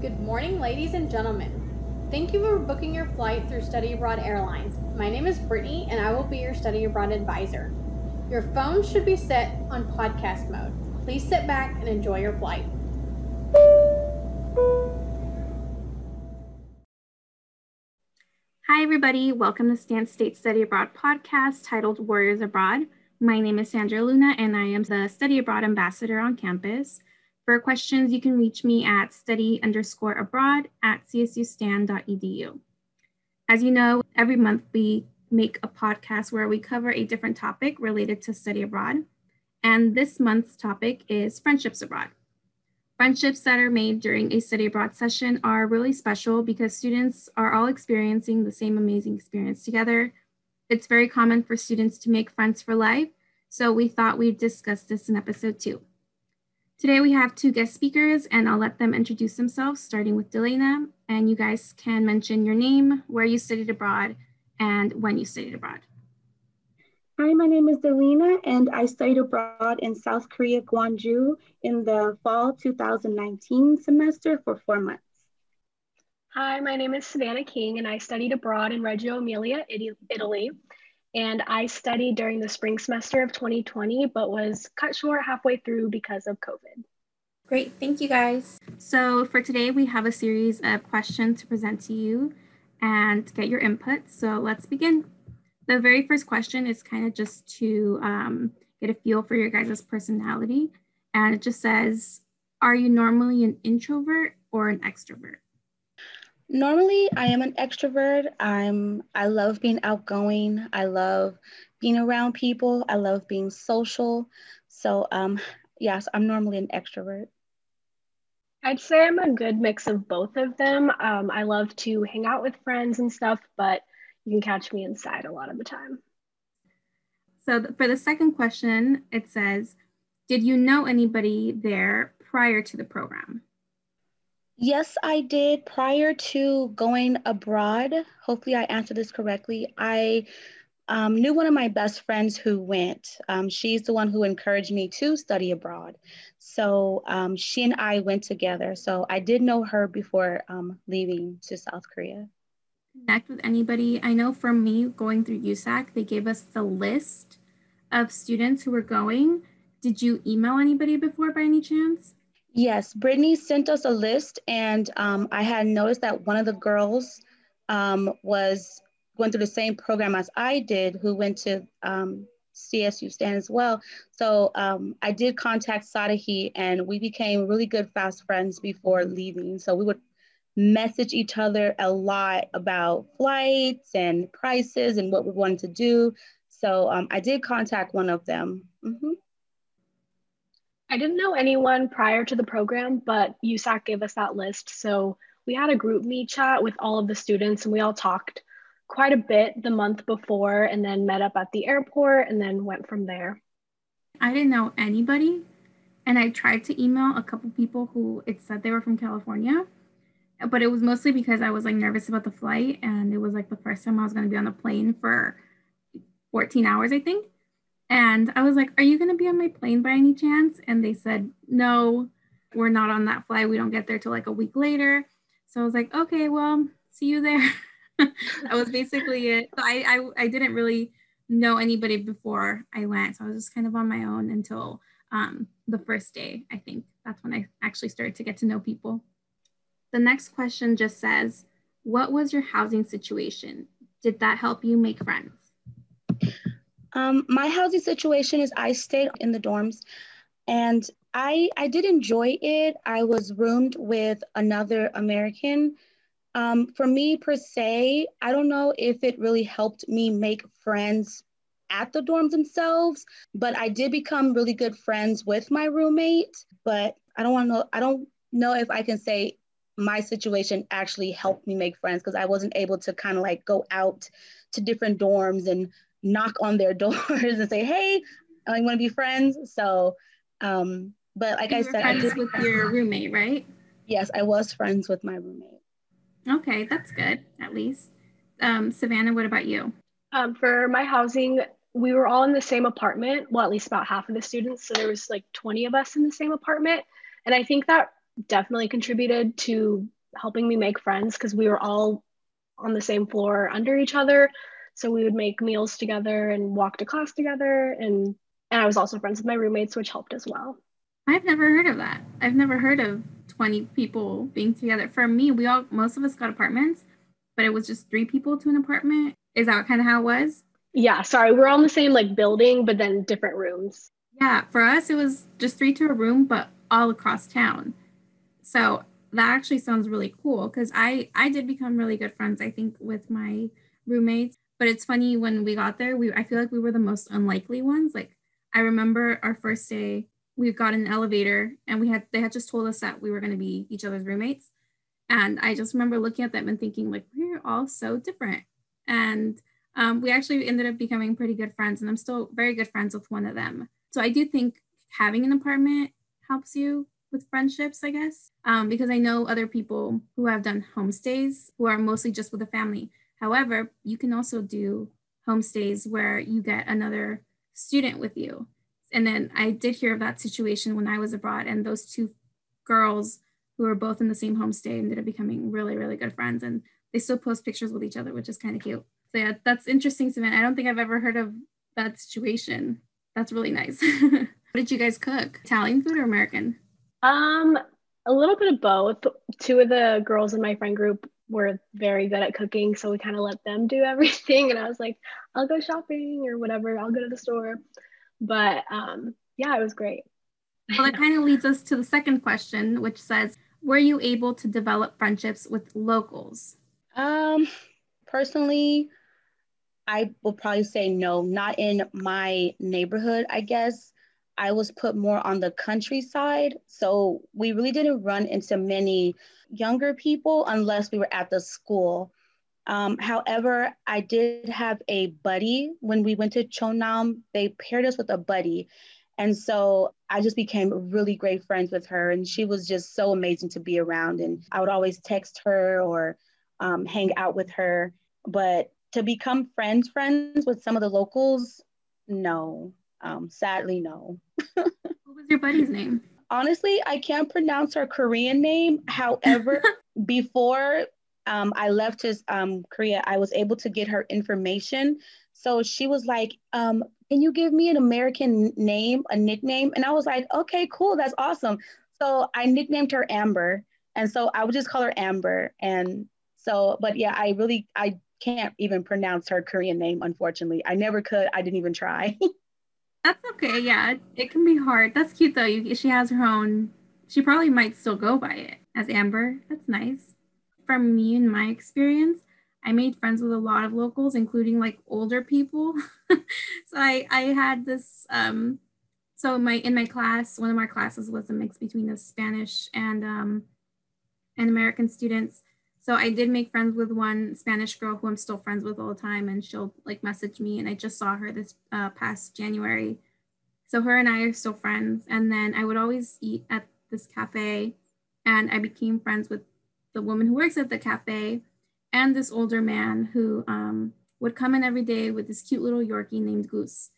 Good morning, ladies and gentlemen. Thank you for booking your flight through Study Abroad Airlines. My name is Brittany, and I will be your Study Abroad advisor. Your phone should be set on podcast mode. Please sit back and enjoy your flight. Hi, everybody. Welcome to Stan State Study Abroad podcast titled Warriors Abroad. My name is Sandra Luna, and I am the Study Abroad Ambassador on campus. For questions, you can reach me at study underscore abroad at csustan.edu. As you know, every month we make a podcast where we cover a different topic related to study abroad. And this month's topic is friendships abroad. Friendships that are made during a study abroad session are really special because students are all experiencing the same amazing experience together. It's very common for students to make friends for life, so we thought we'd discuss this in episode two. Today we have two guest speakers and I'll let them introduce themselves, starting with Delana. And you guys can mention your name, where you studied abroad, and when you studied abroad. Hi, my name is Delina and I studied abroad in South Korea, Gwangju in the fall 2019 semester for four months. Hi, my name is Savannah King and I studied abroad in Reggio Emilia, Italy. And I studied during the spring semester of 2020, but was cut short halfway through because of COVID. Great, thank you guys. So for today, we have a series of questions to present to you and get your input. So let's begin. The very first question is kind of just to um, get a feel for your guys' personality. And it just says, are you normally an introvert or an extrovert? Normally, I am an extrovert. I'm I love being outgoing. I love being around people. I love being social. So, um, yes, I'm normally an extrovert. I'd say I'm a good mix of both of them. Um, I love to hang out with friends and stuff, but you can catch me inside a lot of the time. So, for the second question, it says, Did you know anybody there prior to the program? Yes, I did. Prior to going abroad, hopefully I answered this correctly. I um, knew one of my best friends who went. Um, she's the one who encouraged me to study abroad. So um, she and I went together. So I did know her before um, leaving to South Korea. Connect with anybody. I know for me, going through USAC, they gave us the list of students who were going. Did you email anybody before by any chance? Yes, Brittany sent us a list, and um, I had noticed that one of the girls um, was going through the same program as I did, who went to um, CSU Stan as well. So um, I did contact Sadahi, and we became really good, fast friends before leaving. So we would message each other a lot about flights and prices and what we wanted to do. So um, I did contact one of them. I didn't know anyone prior to the program, but USAC gave us that list. So we had a GroupMe chat with all of the students and we all talked quite a bit the month before and then met up at the airport and then went from there. I didn't know anybody. And I tried to email a couple people who it said they were from California, but it was mostly because I was like nervous about the flight. And it was like the first time I was going to be on the plane for 14 hours, I think. And I was like, Are you going to be on my plane by any chance? And they said, No, we're not on that flight. We don't get there till like a week later. So I was like, Okay, well, see you there. that was basically it. So I, I, I, didn't really know anybody before I went. So I was just kind of on my own until um, the first day. I think that's when I actually started to get to know people. The next question just says, What was your housing situation? Did that help you make friends? Um, my housing situation is I stayed in the dorms and I, I did enjoy it. I was roomed with another American. Um, for me, per se, I don't know if it really helped me make friends at the dorms themselves, but I did become really good friends with my roommate. But I don't want to know, I don't know if I can say my situation actually helped me make friends because I wasn't able to kind of like go out to different dorms and knock on their doors and say, "Hey, I want to be friends." So, um, but like I said, friends I with your roommate, right? Yes, I was friends with my roommate. Okay, that's good. At least, um, Savannah, what about you? Um, for my housing, we were all in the same apartment. Well, at least about half of the students. So there was like 20 of us in the same apartment, and I think that definitely contributed to helping me make friends because we were all on the same floor under each other. So we would make meals together and walk to class together. And, and I was also friends with my roommates, which helped as well. I've never heard of that. I've never heard of 20 people being together. For me, we all, most of us got apartments, but it was just three people to an apartment. Is that kind of how it was? Yeah, sorry, we're all in the same like building, but then different rooms. Yeah, for us, it was just three to a room, but all across town. So that actually sounds really cool because I I did become really good friends I think with my roommates. But it's funny when we got there, we I feel like we were the most unlikely ones. Like I remember our first day, we got an elevator and we had they had just told us that we were going to be each other's roommates, and I just remember looking at them and thinking like we're all so different. And um, we actually ended up becoming pretty good friends, and I'm still very good friends with one of them. So I do think having an apartment helps you with friendships, I guess, um, because I know other people who have done homestays who are mostly just with a family. However, you can also do homestays where you get another student with you. And then I did hear of that situation when I was abroad, and those two girls who were both in the same homestay ended up becoming really, really good friends. And they still post pictures with each other, which is kind of cute. So yeah, that's interesting, Savannah. I don't think I've ever heard of that situation. That's really nice. what did you guys cook? Italian food or American? Um, a little bit of both. Two of the girls in my friend group were very good at cooking, so we kind of let them do everything. And I was like, I'll go shopping or whatever. I'll go to the store. But um, yeah, it was great. Well, that kind of leads us to the second question, which says, were you able to develop friendships with locals? Um, personally, I will probably say no, not in my neighborhood, I guess. I was put more on the countryside. So we really didn't run into many younger people unless we were at the school. Um, however, I did have a buddy when we went to Chonnam. They paired us with a buddy. And so I just became really great friends with her. And she was just so amazing to be around. And I would always text her or um, hang out with her. But to become friends, friends with some of the locals, no. Um, sadly, no. what was your buddy's name? Honestly, I can't pronounce her Korean name. However, before um, I left his um, Korea, I was able to get her information. So she was like, um, "Can you give me an American name, a nickname?" And I was like, "Okay, cool, that's awesome." So I nicknamed her Amber, and so I would just call her Amber. And so, but yeah, I really I can't even pronounce her Korean name. Unfortunately, I never could. I didn't even try. That's okay. Yeah, it can be hard. That's cute though. You, she has her own. She probably might still go by it as Amber. That's nice. From me and my experience, I made friends with a lot of locals, including like older people. so I I had this. Um, so my in my class, one of my classes was a mix between the Spanish and um, and American students. So I did make friends with one Spanish girl who I'm still friends with all the time, and she'll like message me. And I just saw her this uh, past January. So her and I are still friends. And then I would always eat at this cafe, and I became friends with the woman who works at the cafe and this older man who um, would come in every day with this cute little Yorkie named Goose.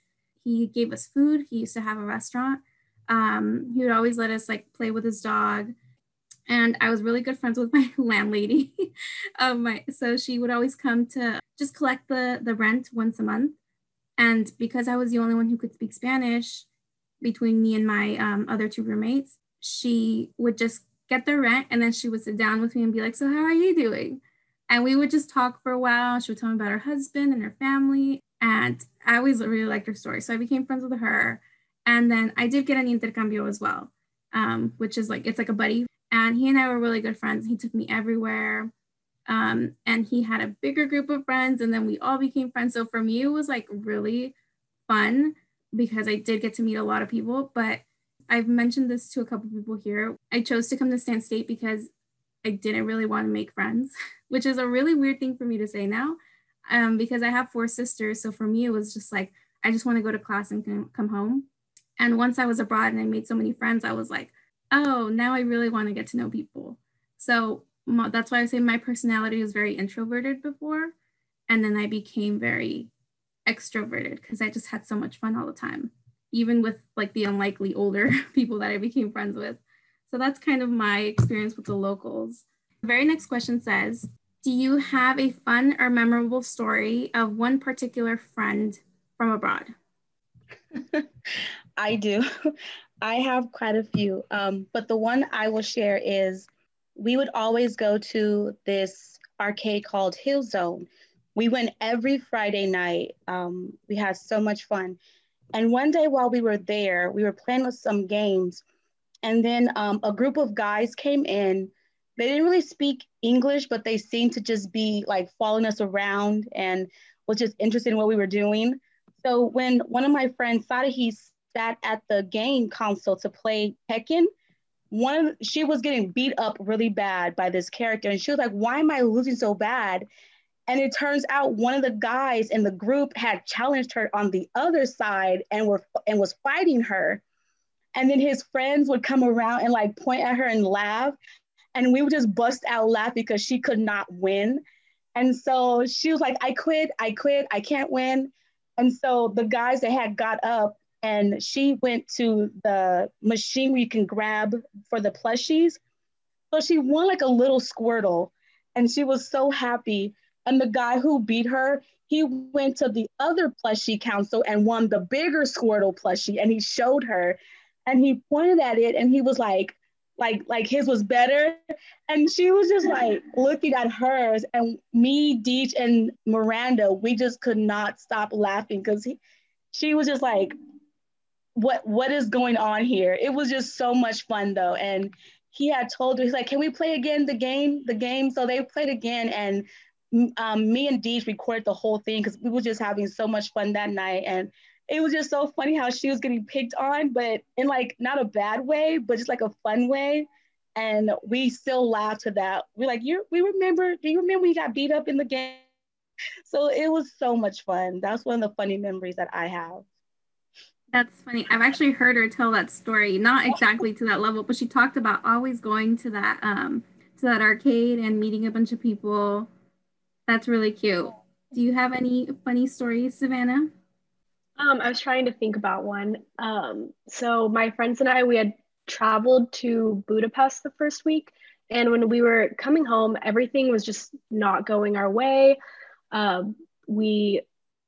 He gave us food. He used to have a restaurant. Um, he would always let us like play with his dog and I was really good friends with my landlady. um, my, so she would always come to just collect the, the rent once a month. And because I was the only one who could speak Spanish between me and my um, other two roommates, she would just get the rent and then she would sit down with me and be like, So, how are you doing? And we would just talk for a while. She would tell me about her husband and her family. And I always really liked her story. So I became friends with her. And then I did get an intercambio as well, um, which is like, it's like a buddy and he and I were really good friends. He took me everywhere. Um, and he had a bigger group of friends, and then we all became friends. So for me, it was like really fun because I did get to meet a lot of people. But I've mentioned this to a couple people here. I chose to come to Stan State because I didn't really want to make friends, which is a really weird thing for me to say now um, because I have four sisters. So for me, it was just like, I just want to go to class and come home. And once I was abroad and I made so many friends, I was like, oh, now I really want to get to know people. So that's why I say my personality was very introverted before. And then I became very extroverted because I just had so much fun all the time, even with like the unlikely older people that I became friends with. So that's kind of my experience with the locals. The very next question says Do you have a fun or memorable story of one particular friend from abroad? I do. I have quite a few, um, but the one I will share is we would always go to this arcade called Hill Zone. We went every Friday night. Um, we had so much fun. And one day while we were there, we were playing with some games. And then um, a group of guys came in. They didn't really speak English, but they seemed to just be like following us around and was just interested in what we were doing. So when one of my friends he sat at the game console to play Tekken, one she was getting beat up really bad by this character, and she was like, "Why am I losing so bad?" And it turns out one of the guys in the group had challenged her on the other side and were and was fighting her. And then his friends would come around and like point at her and laugh. And we would just bust out laughing because she could not win. And so she was like, I quit, I quit, I can't win. And so the guys that had got up and she went to the machine where you can grab for the plushies. So she won like a little Squirtle and she was so happy. And the guy who beat her, he went to the other plushie council and won the bigger Squirtle plushie and he showed her and he pointed at it and he was like, like like his was better and she was just like looking at hers and me deej and miranda we just could not stop laughing because she was just like what what is going on here it was just so much fun though and he had told her he's like can we play again the game the game so they played again and um, me and deej recorded the whole thing because we were just having so much fun that night and it was just so funny how she was getting picked on, but in like not a bad way, but just like a fun way. And we still laugh to that. We're like, you we remember, do you remember we got beat up in the game? So it was so much fun. That's one of the funny memories that I have. That's funny. I've actually heard her tell that story, not exactly to that level, but she talked about always going to that um to that arcade and meeting a bunch of people. That's really cute. Do you have any funny stories, Savannah? Um, I was trying to think about one. Um, so my friends and I, we had traveled to Budapest the first week, and when we were coming home, everything was just not going our way. Um, we,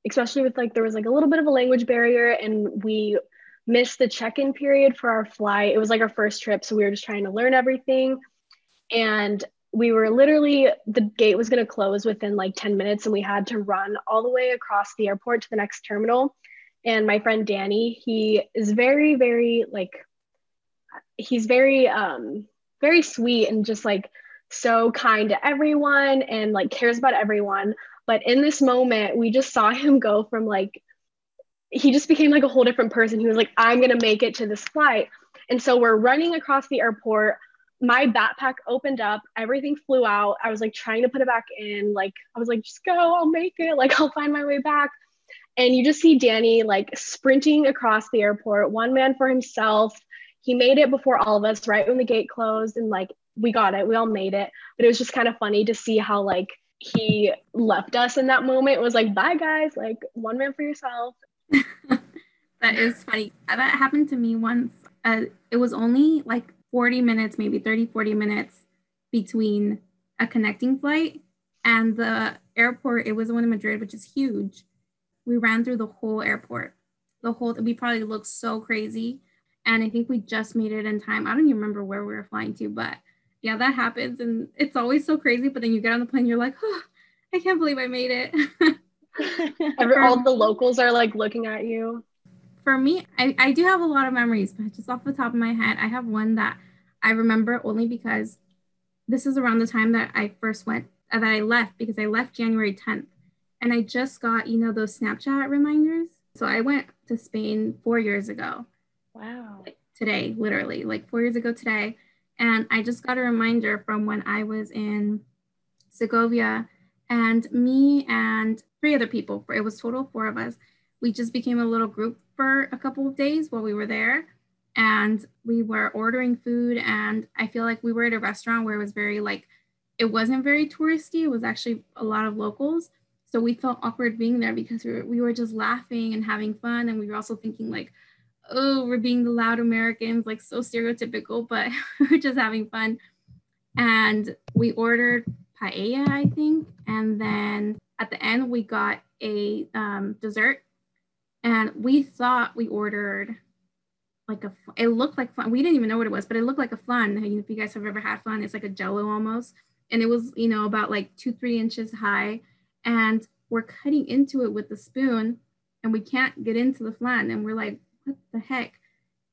especially with like there was like a little bit of a language barrier, and we missed the check-in period for our flight. It was like our first trip, so we were just trying to learn everything, and we were literally the gate was going to close within like 10 minutes and we had to run all the way across the airport to the next terminal and my friend Danny, he is very, very like he's very um very sweet and just like so kind to everyone and like cares about everyone. But in this moment, we just saw him go from like he just became like a whole different person. He was like, I'm gonna make it to this flight. And so we're running across the airport. My backpack opened up, everything flew out. I was like trying to put it back in. Like, I was like, just go, I'll make it. Like, I'll find my way back and you just see Danny like sprinting across the airport, one man for himself. He made it before all of us, right when the gate closed, and like we got it, we all made it. But it was just kind of funny to see how like he left us in that moment. Was like, bye guys, like one man for yourself. that is funny. That happened to me once. Uh, it was only like 40 minutes, maybe 30, 40 minutes between a connecting flight and the airport. It was the one in Madrid, which is huge we ran through the whole airport. The whole we probably looked so crazy. And I think we just made it in time. I don't even remember where we were flying to, but yeah, that happens. And it's always so crazy. But then you get on the plane, you're like, oh, I can't believe I made it. Every, all the locals are like looking at you. For me, I, I do have a lot of memories, but just off the top of my head, I have one that I remember only because this is around the time that I first went, uh, that I left because I left January 10th. And I just got, you know, those Snapchat reminders. So I went to Spain four years ago. Wow. Like today, literally, like four years ago today. And I just got a reminder from when I was in Segovia and me and three other people, it was total four of us. We just became a little group for a couple of days while we were there. And we were ordering food. And I feel like we were at a restaurant where it was very like, it wasn't very touristy. It was actually a lot of locals so we felt awkward being there because we were, we were just laughing and having fun and we were also thinking like oh, we're being the loud Americans, like so stereotypical, but we're just having fun. And we ordered paella, I think. And then at the end, we got a um, dessert. And we thought we ordered like a, it looked like flan. We didn't even know what it was, but it looked like a flan. If you guys have ever had flan, it's like a jello almost. And it was, you know, about like two, three inches high. And we're cutting into it with a spoon and we can't get into the flan. And we're like, what the heck?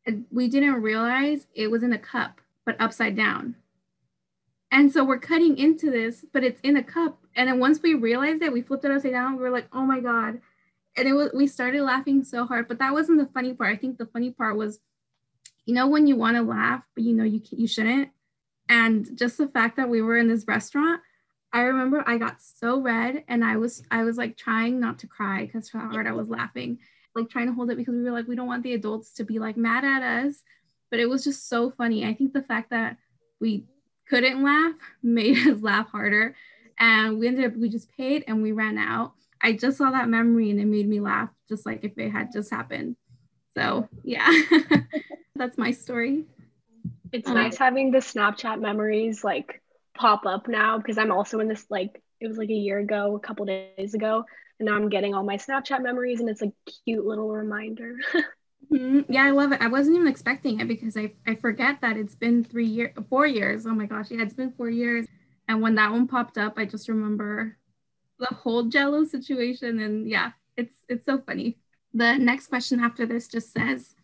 And we didn't realize it was in a cup, but upside down. And so we're cutting into this, but it's in a cup. And then once we realized it, we flipped it upside down. We were like, oh my God. And it was we started laughing so hard, but that wasn't the funny part. I think the funny part was, you know, when you want to laugh, but you know you you shouldn't. And just the fact that we were in this restaurant, I remember I got so red and I was I was like trying not to cry because how hard I was laughing, like trying to hold it because we were like we don't want the adults to be like mad at us, but it was just so funny. I think the fact that we couldn't laugh made us laugh harder, and we ended up we just paid and we ran out. I just saw that memory and it made me laugh just like if it had just happened. So yeah, that's my story. It's um, nice having the Snapchat memories like pop up now because I'm also in this like it was like a year ago, a couple days ago, and now I'm getting all my Snapchat memories, and it's a cute little reminder. mm-hmm. Yeah, I love it. I wasn't even expecting it because I I forget that it's been three years, four years. Oh my gosh, yeah, it's been four years. And when that one popped up, I just remember the whole Jello situation, and yeah, it's it's so funny. The next question after this just says,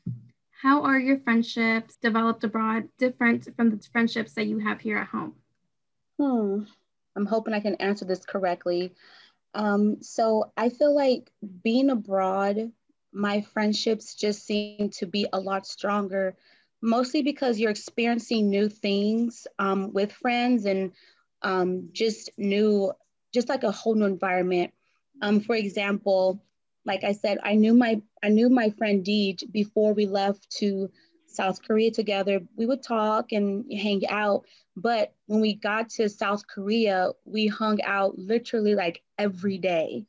"How are your friendships developed abroad different from the friendships that you have here at home?" Hmm. I'm hoping I can answer this correctly. Um, so I feel like being abroad, my friendships just seem to be a lot stronger, mostly because you're experiencing new things um, with friends and um, just new, just like a whole new environment. Um, for example, like I said, I knew my I knew my friend Deej before we left to South Korea together. We would talk and hang out. But when we got to South Korea, we hung out literally like every day.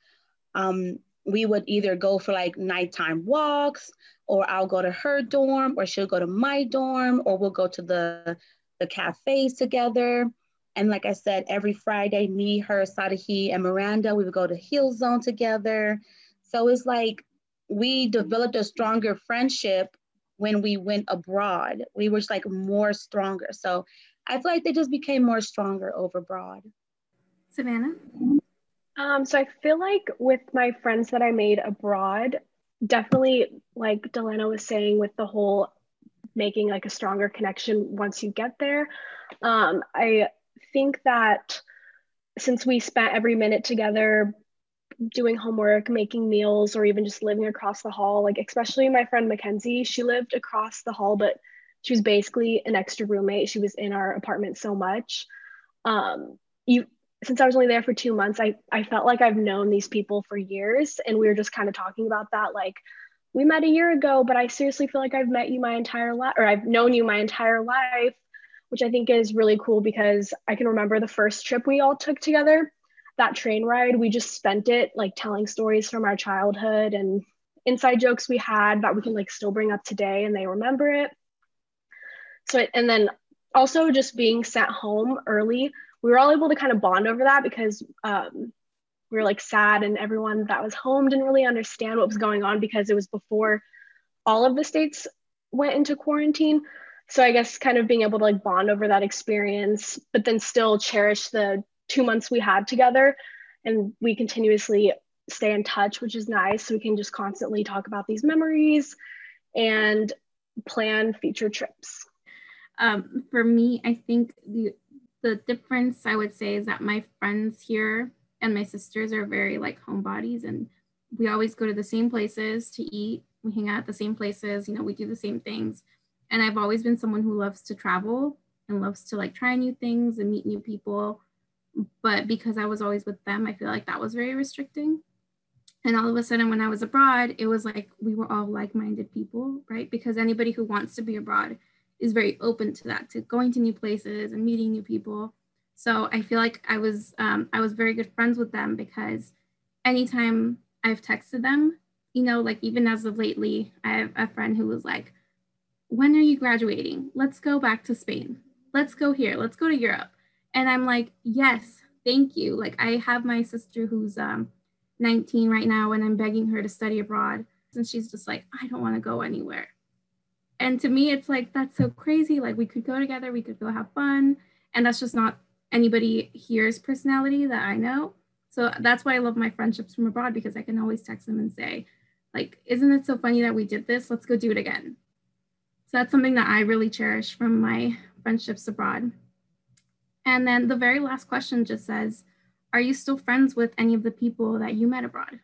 Um, we would either go for like nighttime walks, or I'll go to her dorm, or she'll go to my dorm, or we'll go to the, the cafes together. And like I said, every Friday, me, her, Sadahi, and Miranda, we would go to Hill Zone together. So it's like we developed a stronger friendship when we went abroad. We were just like more stronger. So I feel like they just became more stronger over abroad. Savannah? Um, so I feel like with my friends that I made abroad, definitely like Delana was saying with the whole making like a stronger connection once you get there. Um, I think that since we spent every minute together doing homework, making meals, or even just living across the hall. Like, especially my friend Mackenzie, she lived across the hall, but she was basically an extra roommate. She was in our apartment so much. Um, you, since I was only there for two months, I, I felt like I've known these people for years. And we were just kind of talking about that. Like, we met a year ago, but I seriously feel like I've met you my entire life, or I've known you my entire life, which I think is really cool because I can remember the first trip we all took together that train ride, we just spent it like telling stories from our childhood and inside jokes we had that we can like still bring up today and they remember it. So, and then also just being sent home early, we were all able to kind of bond over that because um, we were like sad and everyone that was home didn't really understand what was going on because it was before all of the states went into quarantine. So I guess kind of being able to like bond over that experience, but then still cherish the two months we had together and we continuously stay in touch which is nice. So we can just constantly talk about these memories and plan future trips. Um, for me i think the the difference i would say is that my friends here and my sisters are very like homebodies and we always go to the same places to eat. We hang out at the same places you know we do the same things. And i've always been someone who loves to travel and loves to like try new things and meet new people but because I was always with them, I feel like that was very restricting. And all of a sudden, when I was abroad, it was like we were all like minded people, right? Because anybody who wants to be abroad is very open to that, to going to new places and meeting new people. So I feel like I was um, I was very good friends with them because anytime I've texted them, you know, like even as of lately, I have a friend who was like, when are you graduating? Let's go back to Spain. Let's go here. Let's go to Europe. And I'm like, yes, thank you. Like I have my sister who's um, 19 right now, and I'm begging her to study abroad. And she's just like, I don't want to go anywhere. And to me, it's like, that's so crazy. Like we could go together, we could go have fun. And that's just not anybody here's personality that I know. So that's why I love my friendships from abroad because I can always text them and say, like, isn't it so funny that we did this? Let's go do it again. So that's something that I really cherish from my friendships abroad. And then the very last question just says, Are you still friends with any of the people that you met abroad?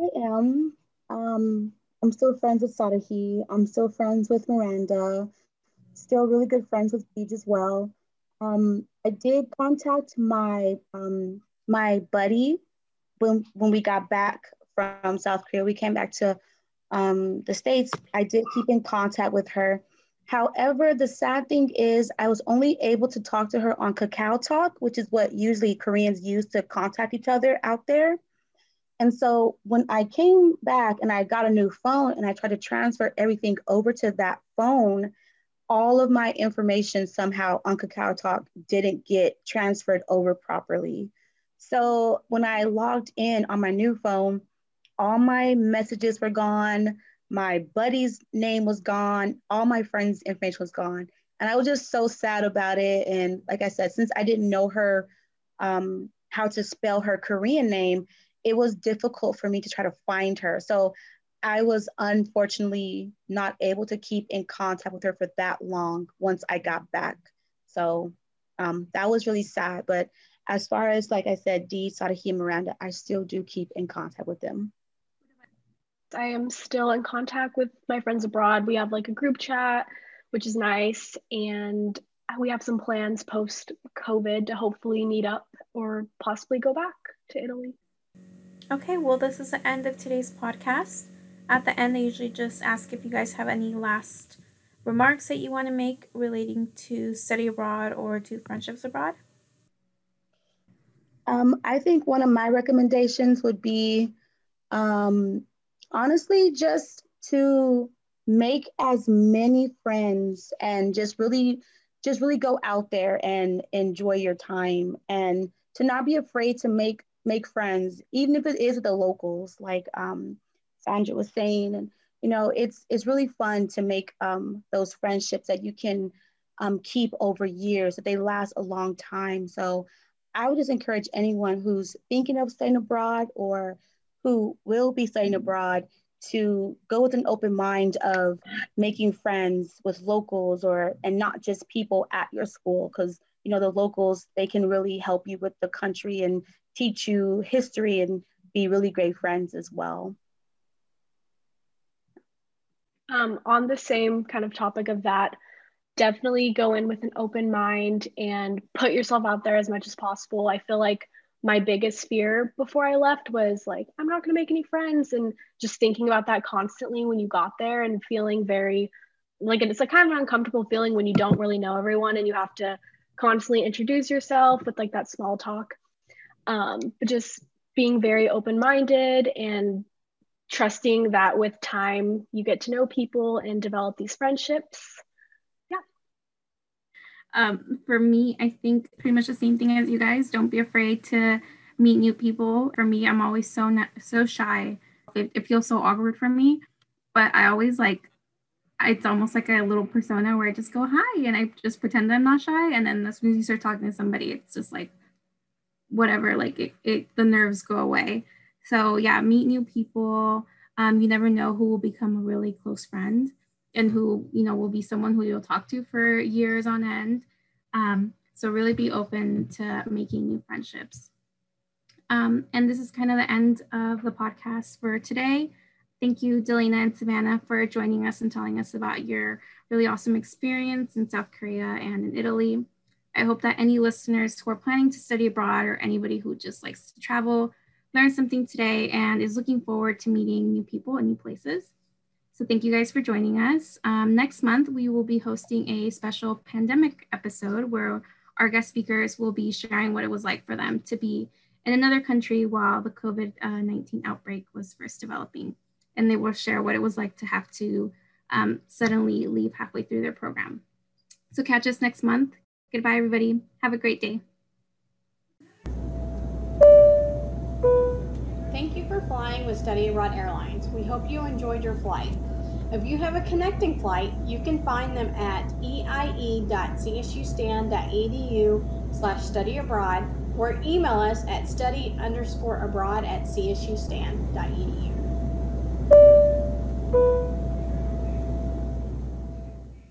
I am. Um, I'm still friends with Sadahi. I'm still friends with Miranda. Still really good friends with Deej as well. Um, I did contact my um, my buddy when when we got back from South Korea. We came back to um, the States. I did keep in contact with her However, the sad thing is, I was only able to talk to her on Kakao Talk, which is what usually Koreans use to contact each other out there. And so when I came back and I got a new phone and I tried to transfer everything over to that phone, all of my information somehow on Kakao Talk didn't get transferred over properly. So when I logged in on my new phone, all my messages were gone my buddy's name was gone, all my friends' information was gone. And I was just so sad about it. And like I said, since I didn't know her, um, how to spell her Korean name, it was difficult for me to try to find her. So I was unfortunately not able to keep in contact with her for that long once I got back. So um, that was really sad. But as far as, like I said, Dee, Sadahi, Miranda, I still do keep in contact with them. I am still in contact with my friends abroad. We have like a group chat, which is nice. And we have some plans post COVID to hopefully meet up or possibly go back to Italy. Okay, well, this is the end of today's podcast. At the end, I usually just ask if you guys have any last remarks that you want to make relating to study abroad or to friendships abroad. Um, I think one of my recommendations would be um, honestly just to make as many friends and just really just really go out there and enjoy your time and to not be afraid to make make friends even if it is the locals like um, sandra was saying. And you know it's it's really fun to make um, those friendships that you can um, keep over years that they last a long time. So i would just encourage anyone who's thinking of staying abroad or who will be studying abroad to go with an open mind of making friends with locals or and not just people at your school because you know the locals they can really help you with the country and teach you history and be really great friends as well. Um, on the same kind of topic of that definitely go in with an open mind and put yourself out there as much as possible. I feel like my biggest fear before I left was like, I'm not going to make any friends. And just thinking about that constantly when you got there and feeling very like it's a kind of an uncomfortable feeling when you don't really know everyone and you have to constantly introduce yourself with like that small talk. Um, but just being very open minded and trusting that with time you get to know people and develop these friendships um, for me, I think pretty much the same thing as you guys. Don't be afraid to meet new people. For me, I'm always so not, so shy. It, it feels so awkward for me, but I always like. It's almost like a little persona where I just go hi and I just pretend I'm not shy, and then as soon as you start talking to somebody, it's just like whatever. Like it, it the nerves go away. So yeah, meet new people. Um, you never know who will become a really close friend and who you know will be someone who you'll talk to for years on end. Um, so really be open to making new friendships. Um, and this is kind of the end of the podcast for today. Thank you delina and savannah for joining us and telling us about your really awesome experience in south korea and in italy. I hope that any listeners who are planning to study abroad or anybody who just likes to travel learned something today and is looking forward to meeting new people and new places so thank you guys for joining us. Um, next month, we will be hosting a special pandemic episode where our guest speakers will be sharing what it was like for them to be in another country while the COVID-19 outbreak was first developing. and they will share what it was like to have to um, suddenly leave halfway through their program. So catch us next month. Goodbye, everybody. Have a great day. With Study Abroad Airlines. We hope you enjoyed your flight. If you have a connecting flight, you can find them at eie.csustan.edu slash study abroad or email us at study underscore abroad at csustan.edu.